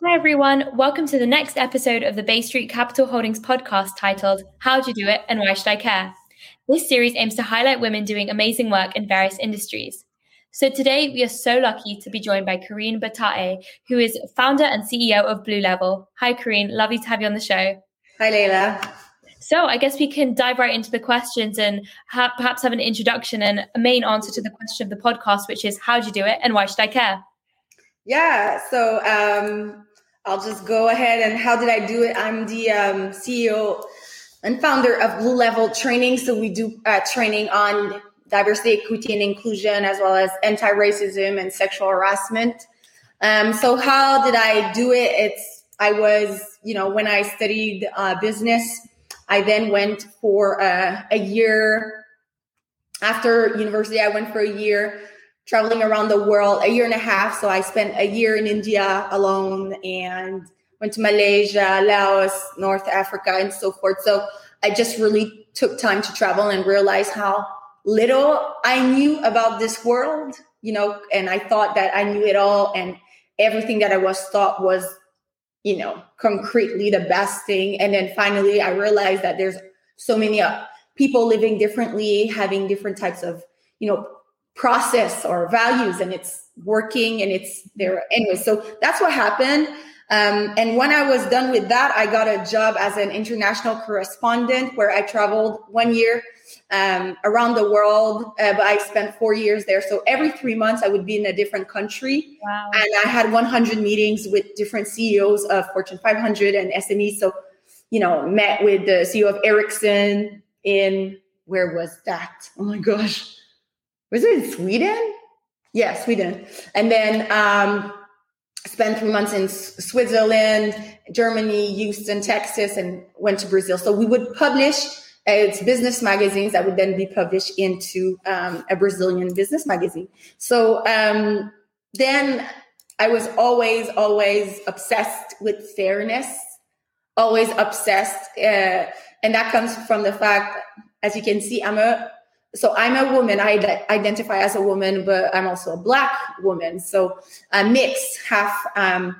Hi, everyone. Welcome to the next episode of the Bay Street Capital Holdings podcast titled How'd You Do It and Why Should I Care? This series aims to highlight women doing amazing work in various industries. So today we are so lucky to be joined by Karine Batae, who is founder and CEO of Blue Level. Hi, Karine. Lovely to have you on the show. Hi, Leila. So I guess we can dive right into the questions and ha- perhaps have an introduction and a main answer to the question of the podcast, which is how do you do it and why should I care? Yeah, so um, I'll just go ahead and how did I do it? I'm the um, CEO and founder of Blue Level Training. So we do uh, training on diversity, equity, and inclusion, as well as anti-racism and sexual harassment. Um, so how did I do it? It's I was, you know, when I studied uh, business, I then went for uh, a year after university. I went for a year traveling around the world, a year and a half. So I spent a year in India alone and went to Malaysia, Laos, North Africa, and so forth. So I just really took time to travel and realize how little I knew about this world, you know, and I thought that I knew it all and everything that I was taught was, you know, concretely the best thing. And then finally I realized that there's so many uh, people living differently, having different types of, you know, process or values and it's working and it's there. Anyway so that's what happened. Um, and when i was done with that i got a job as an international correspondent where i traveled one year um, around the world uh, but i spent four years there. So every three months i would be in a different country. Wow. and i had 100 meetings with different ceos of fortune 500 and smes so you know met with the ceo of ericsson in where was that? Oh my gosh was it in Sweden? Yeah, Sweden. And then um, spent three months in Switzerland, Germany, Houston, Texas, and went to Brazil. So we would publish uh, it's business magazines that would then be published into um, a Brazilian business magazine. So um, then I was always, always obsessed with fairness, always obsessed. Uh, and that comes from the fact, as you can see, I'm a so I'm a woman. I identify as a woman, but I'm also a black woman. So a mix, half um,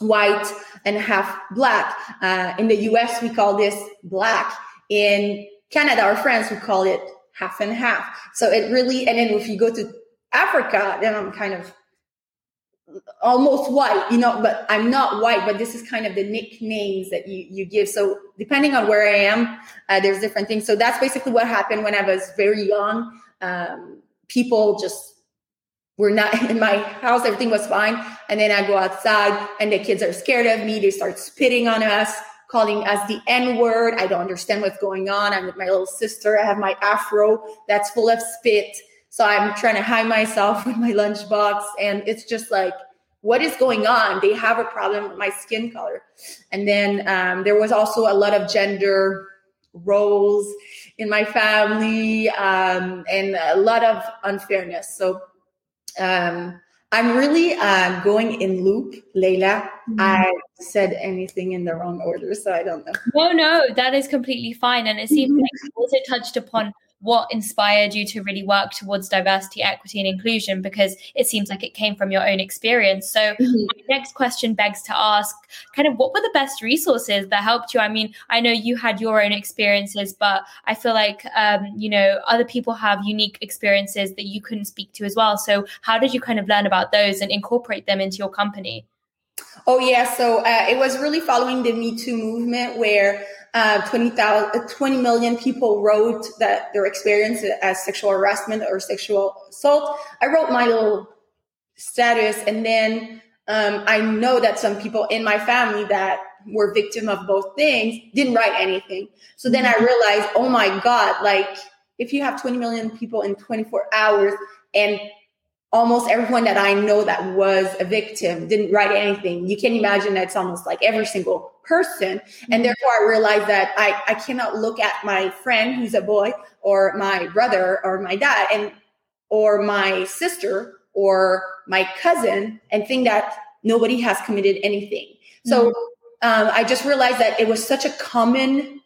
white and half black. Uh, in the US, we call this black. In Canada or France, we call it half and half. So it really, and then if you go to Africa, then I'm kind of almost white, you know, but I'm not white, but this is kind of the nicknames that you, you give. So depending on where I am, uh, there's different things. So that's basically what happened when I was very young. Um, people just were not in my house. Everything was fine. And then I go outside and the kids are scared of me. They start spitting on us, calling us the N word. I don't understand what's going on. I'm with my little sister. I have my afro that's full of spit. So I'm trying to hide myself with my lunchbox. And it's just like, what is going on? They have a problem with my skin color. And then um, there was also a lot of gender roles in my family um, and a lot of unfairness. So um, I'm really uh, going in loop, Leila. Mm-hmm. I said anything in the wrong order, so I don't know. No, no, that is completely fine. And it seems mm-hmm. like you also touched upon what inspired you to really work towards diversity, equity, and inclusion? Because it seems like it came from your own experience. So, mm-hmm. my next question begs to ask kind of what were the best resources that helped you? I mean, I know you had your own experiences, but I feel like, um, you know, other people have unique experiences that you couldn't speak to as well. So, how did you kind of learn about those and incorporate them into your company? Oh, yeah. So, uh, it was really following the Me Too movement where uh, 20, 20 million people wrote that their experience as sexual harassment or sexual assault. I wrote my little status, and then um, I know that some people in my family that were victim of both things didn't write anything. So then I realized, oh my God, like if you have 20 million people in 24 hours and almost everyone that I know that was a victim didn't write anything. You can imagine that's almost like every single person. And mm-hmm. therefore I realized that I, I cannot look at my friend who's a boy or my brother or my dad and or my sister or my cousin and think that nobody has committed anything. So mm-hmm. um, I just realized that it was such a common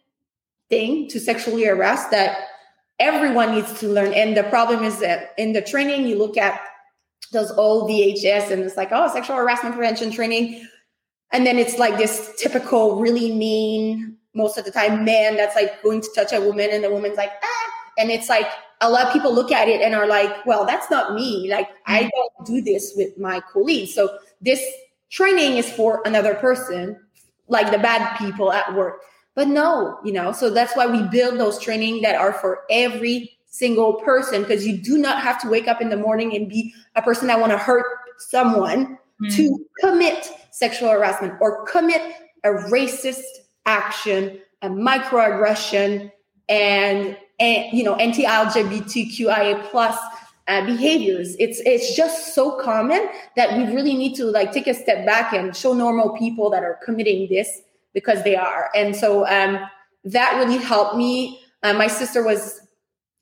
thing to sexually harass that everyone needs to learn. And the problem is that in the training, you look at those old VHS and it's like, oh, sexual harassment prevention training. And then it's like this typical really mean most of the time man that's like going to touch a woman and the woman's like ah and it's like a lot of people look at it and are like well that's not me like i mm-hmm. don't do this with my colleagues so this training is for another person like the bad people at work but no you know so that's why we build those training that are for every single person because you do not have to wake up in the morning and be a person that want to hurt someone mm. to commit sexual harassment or commit a racist action, a microaggression, and, and you know anti-LGBTQIA plus uh, behaviors. It's it's just so common that we really need to like take a step back and show normal people that are committing this because they are. And so um, that really helped me. Uh, my sister was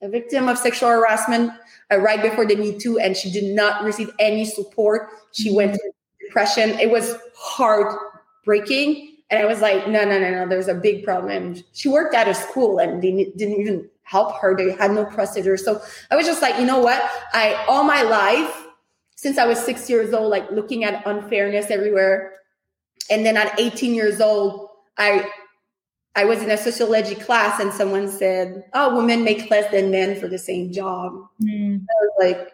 a victim of sexual harassment uh, right before the Me Too, and she did not receive any support. She went through depression. It was heartbreaking. And I was like, no, no, no, no, there's a big problem. she worked out of school and they didn't even help her. They had no procedure. So I was just like, you know what? I, all my life, since I was six years old, like looking at unfairness everywhere. And then at 18 years old, I I was in a sociology class and someone said, "Oh, women make less than men for the same job." Mm. I was like,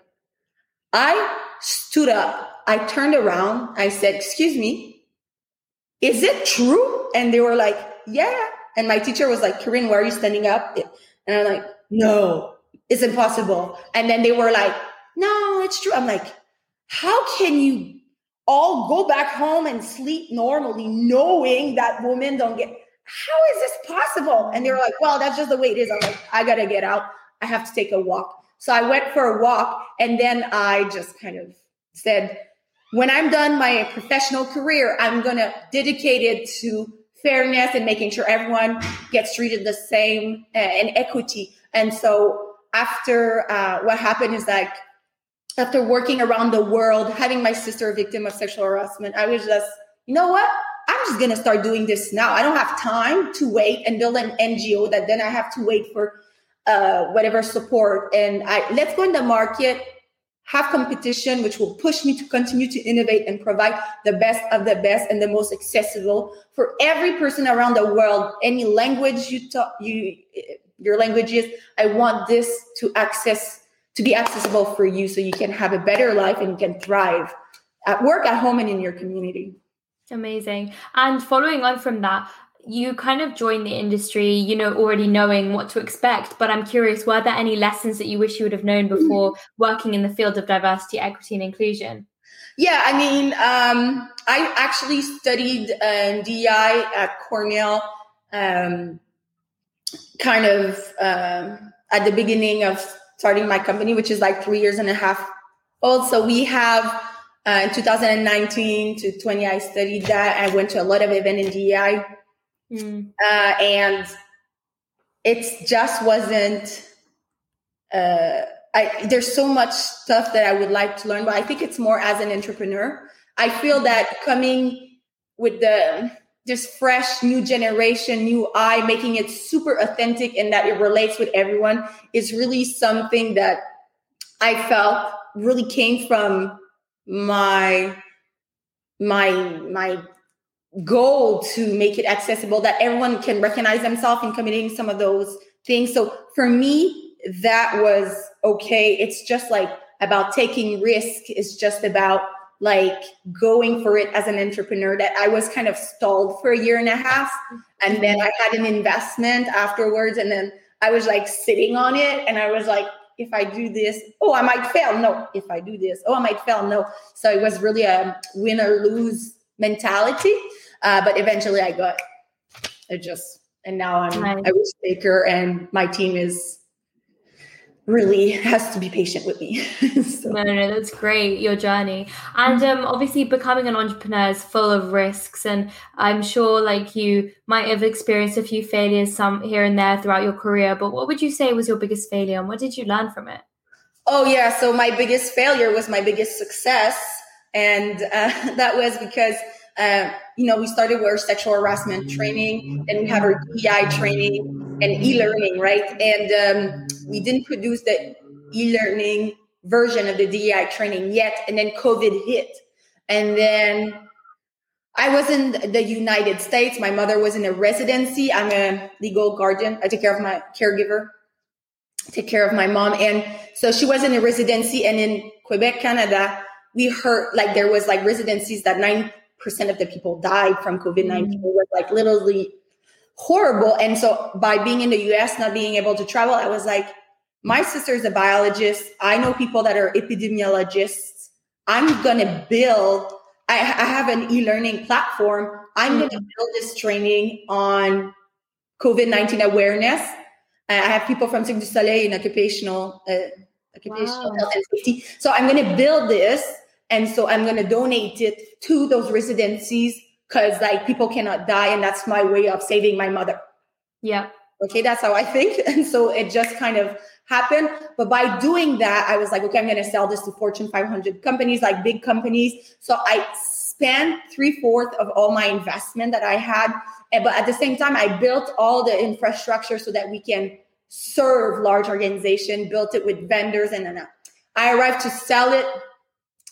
I stood up, I turned around, I said, "Excuse me, is it true?" And they were like, "Yeah." And my teacher was like, "Corinne, why are you standing up?" And I'm like, "No, it's impossible." And then they were like, "No, it's true." I'm like, "How can you all go back home and sleep normally, knowing that women don't get?" how is this possible? And they were like, well, that's just the way it is. I'm like, I gotta get out. I have to take a walk. So I went for a walk and then I just kind of said, when I'm done my professional career, I'm gonna dedicate it to fairness and making sure everyone gets treated the same and equity. And so after uh, what happened is like after working around the world, having my sister a victim of sexual harassment, I was just, you know what? I'm just going to start doing this now. I don't have time to wait and build an NGO that then I have to wait for uh, whatever support. And I let's go in the market, have competition, which will push me to continue to innovate and provide the best of the best and the most accessible for every person around the world. Any language you talk, you your language is. I want this to access to be accessible for you, so you can have a better life and can thrive at work, at home, and in your community. Amazing. And following on from that, you kind of joined the industry, you know, already knowing what to expect. But I'm curious, were there any lessons that you wish you would have known before working in the field of diversity, equity, and inclusion? Yeah, I mean, um, I actually studied uh, DEI at Cornell, um, kind of uh, at the beginning of starting my company, which is like three years and a half old. So we have uh, in 2019 to 20, I studied that. I went to a lot of event in DEI. Mm. Uh, and it just wasn't, uh, I, there's so much stuff that I would like to learn, but I think it's more as an entrepreneur. I feel that coming with the this fresh new generation, new eye, making it super authentic and that it relates with everyone is really something that I felt really came from my my my goal to make it accessible that everyone can recognize themselves in committing some of those things so for me that was okay it's just like about taking risk it's just about like going for it as an entrepreneur that i was kind of stalled for a year and a half and then i had an investment afterwards and then i was like sitting on it and i was like if I do this, oh, I might fail. No, if I do this, oh, I might fail. No. So it was really a win or lose mentality. Uh, but eventually I got it just, and now I'm nice. a risk taker and my team is really has to be patient with me. so. No, no, that's great, your journey. And um, obviously, becoming an entrepreneur is full of risks. And I'm sure, like, you might have experienced a few failures, some here and there throughout your career. But what would you say was your biggest failure and what did you learn from it? Oh, yeah. So, my biggest failure was my biggest success. And uh, that was because uh, you know, we started with our sexual harassment training, and we have our DEI training and e-learning, right? And um, we didn't produce the e-learning version of the DEI training yet, and then COVID hit, and then I was in the United States. My mother was in a residency. I'm a legal guardian. I take care of my caregiver, take care of my mom. And so she was in a residency. And in Quebec, Canada, we heard like there was like residencies that 90% of the people died from COVID 19. Mm. It was like literally horrible. And so by being in the US, not being able to travel, I was like, my sister's a biologist. I know people that are epidemiologists. I'm going to build I, I have an e-learning platform. I'm going to mm-hmm. build this training on COVID-19 awareness. I have people from Cirque du Soleil in occupational, uh, occupational wow. health and safety. So I'm going to build this. And so I'm going to donate it to those residencies because like people cannot die. And that's my way of saving my mother. Yeah. Okay. That's how I think. And so it just kind of happened. But by doing that, I was like, okay, I'm going to sell this to Fortune 500 companies, like big companies. So I spent three fourths of all my investment that I had. But at the same time, I built all the infrastructure so that we can serve large organization, built it with vendors. And then I arrived to sell it.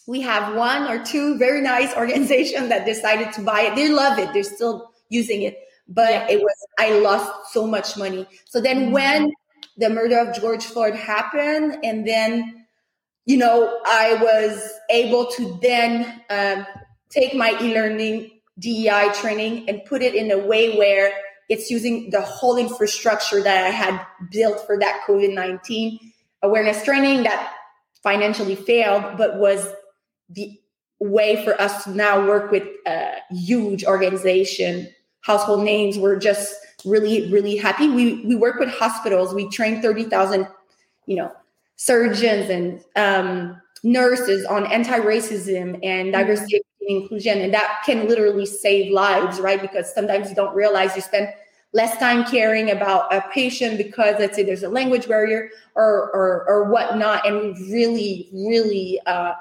We have one or two very nice organizations that decided to buy it. They love it. They're still using it. But yeah. it was, I lost so much money. So then mm-hmm. when the murder of George Floyd happened, and then, you know, I was able to then um, take my e-learning DEI training and put it in a way where it's using the whole infrastructure that I had built for that COVID 19 awareness training that financially failed, but was the way for us to now work with a huge organization, household names. We're just really, really happy. We we work with hospitals. We train thirty thousand, you know, surgeons and um, nurses on anti-racism and mm-hmm. diversity and inclusion, and that can literally save lives, right? Because sometimes you don't realize you spend less time caring about a patient because let's say there's a language barrier or or, or whatnot, and we really, really. Uh,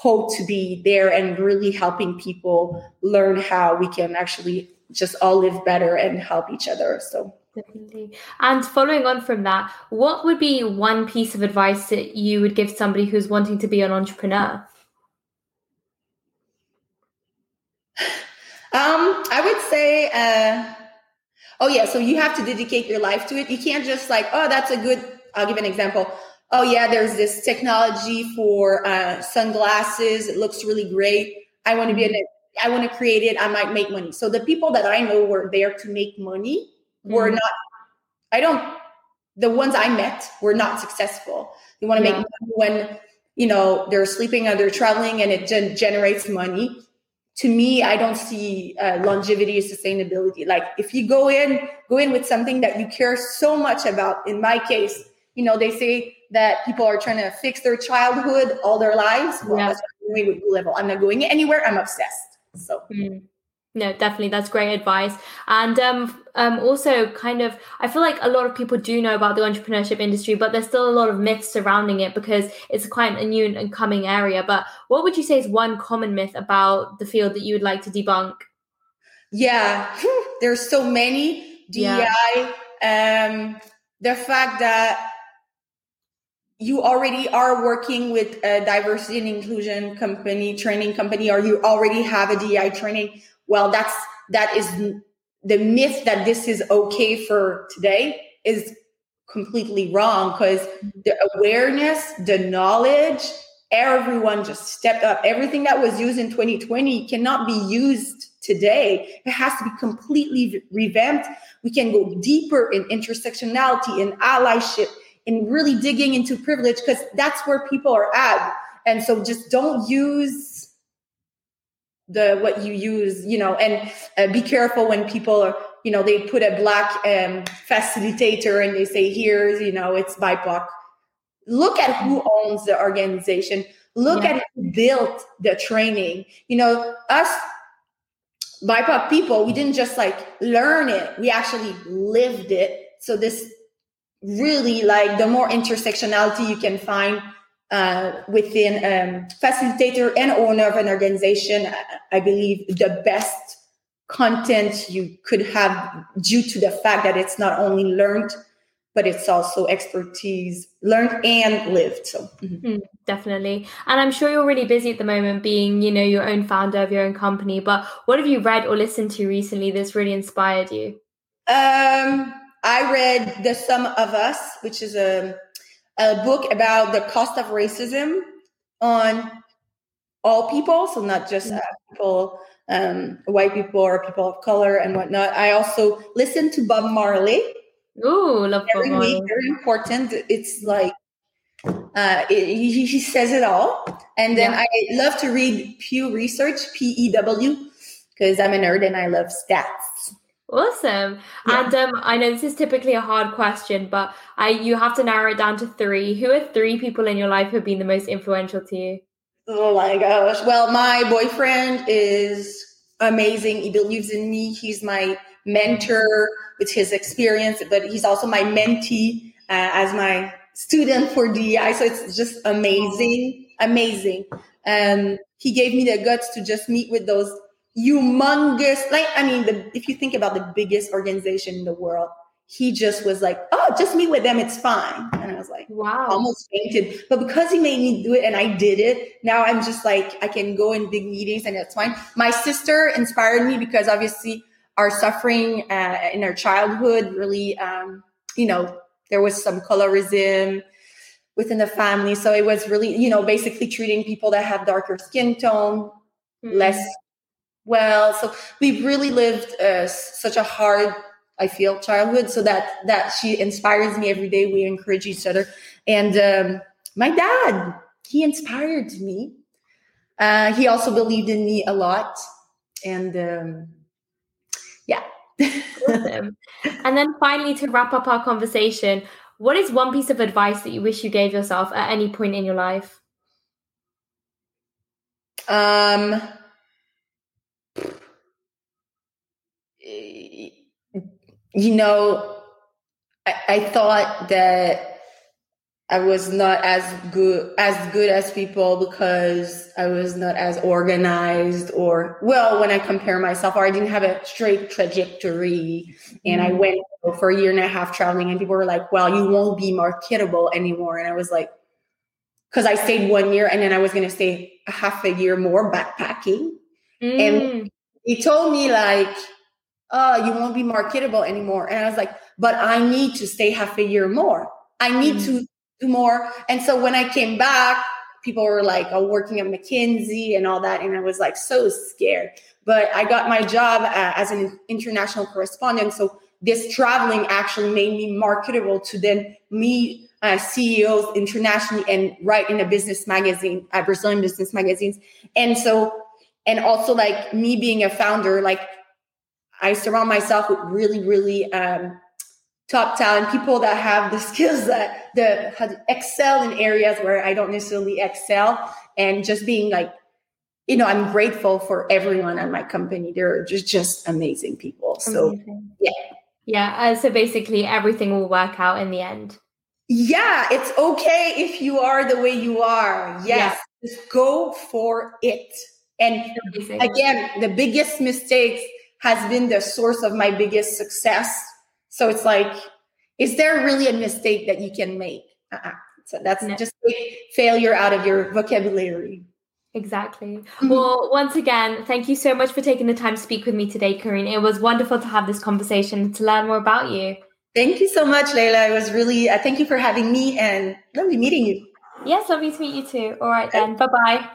hope to be there and really helping people learn how we can actually just all live better and help each other. So definitely. And following on from that, what would be one piece of advice that you would give somebody who's wanting to be an entrepreneur? Um, I would say, uh, oh yeah, so you have to dedicate your life to it. You can't just like, oh, that's a good. I'll give an example. Oh yeah, there's this technology for uh, sunglasses. It looks really great. I want to be an I want to create it. I might make money. So the people that I know were there to make money were mm-hmm. not. I don't. The ones I met were not successful. They want to yeah. make money when you know they're sleeping or they're traveling, and it gen- generates money. To me, I don't see uh, longevity or sustainability. Like if you go in, go in with something that you care so much about. In my case, you know, they say that people are trying to fix their childhood all their lives. Well, yeah. that's what I'm doing with Blue Level. I'm not going anywhere. I'm obsessed. So. Mm. No, definitely, that's great advice. And um, um, also, kind of, I feel like a lot of people do know about the entrepreneurship industry, but there's still a lot of myths surrounding it because it's quite a new and coming area. But what would you say is one common myth about the field that you would like to debunk? Yeah, there's so many DEI. Yeah. Um, the fact that you already are working with a diversity and inclusion company, training company, or you already have a DI training, well, that's that is the myth that this is okay for today is completely wrong because the awareness, the knowledge, everyone just stepped up. Everything that was used in 2020 cannot be used today. It has to be completely revamped. We can go deeper in intersectionality and allyship and really digging into privilege because that's where people are at. And so just don't use the what you use, you know, and uh, be careful when people are, you know, they put a black um, facilitator and they say, here's, you know, it's BIPOC. Look at who owns the organization. Look yeah. at who built the training. You know, us BIPOC people, we didn't just like learn it, we actually lived it. So this really like the more intersectionality you can find uh, within um, facilitator and owner of an organization, I believe the best content you could have due to the fact that it's not only learned but it's also expertise learned and lived. So mm-hmm. mm, definitely. And I'm sure you're really busy at the moment being, you know, your own founder of your own company. But what have you read or listened to recently that's really inspired you? Um, I read The Sum of Us, which is a, a book about the cost of racism on all people, so not just mm. uh, people, um, white people or people of color and whatnot. I also listen to Bob Marley Oh, love very, very important. It's like uh, it, he, he, says it all. And then yeah. I love to read Pew Research, P E W, because I'm a nerd and I love stats. Awesome. Yeah. And um, I know this is typically a hard question, but I you have to narrow it down to three. Who are three people in your life who have been the most influential to you? Oh my gosh. Well, my boyfriend is amazing. He believes in me. He's my mentor with his experience, but he's also my mentee uh, as my student for DEI. So it's just amazing, amazing. Um, he gave me the guts to just meet with those humongous, like, I mean, the, if you think about the biggest organization in the world, he just was like, oh, just meet with them. It's fine. And I was like, wow, almost fainted. But because he made me do it and I did it, now I'm just like, I can go in big meetings and it's fine. My sister inspired me because obviously our suffering uh, in our childhood really um, you know there was some colorism within the family so it was really you know basically treating people that have darker skin tone mm-hmm. less well so we really lived uh, such a hard i feel childhood so that that she inspires me every day we encourage each other and um, my dad he inspired me uh, he also believed in me a lot and um, yeah. awesome. And then finally, to wrap up our conversation, what is one piece of advice that you wish you gave yourself at any point in your life? Um, you know, I, I thought that I was not as good as good as people because I was not as organized or well when I compare myself or I didn't have a straight trajectory and mm-hmm. I went for a year and a half traveling and people were like well you won't be marketable anymore and I was like because I stayed one year and then I was going to stay a half a year more backpacking mm. and he told me like oh you won't be marketable anymore and I was like but I need to stay half a year more I need mm. to do more. And so when I came back, people were like, oh, working at McKinsey and all that. And I was like so scared. But I got my job uh, as an international correspondent. So this traveling actually made me marketable to then meet uh, CEOs internationally and write in a business magazine, uh, Brazilian business magazines. And so, and also like me being a founder, like I surround myself with really, really um, top talent, people that have the skills that the excel in areas where I don't necessarily excel, and just being like, you know, I'm grateful for everyone at my company. They're just just amazing people. So amazing. yeah, yeah. Uh, so basically, everything will work out in the end. Yeah, it's okay if you are the way you are. Yes, yeah. just go for it. And again, the biggest mistakes has been the source of my biggest success so it's like, is there really a mistake that you can make? Uh-uh. So that's no. just failure out of your vocabulary. Exactly. Mm-hmm. Well, once again, thank you so much for taking the time to speak with me today, Karine. It was wonderful to have this conversation to learn more about you. Thank you so much, Layla. It was really, uh, thank you for having me and lovely meeting you. Yes, lovely to meet you too. All right, then. Bye-bye. Bye.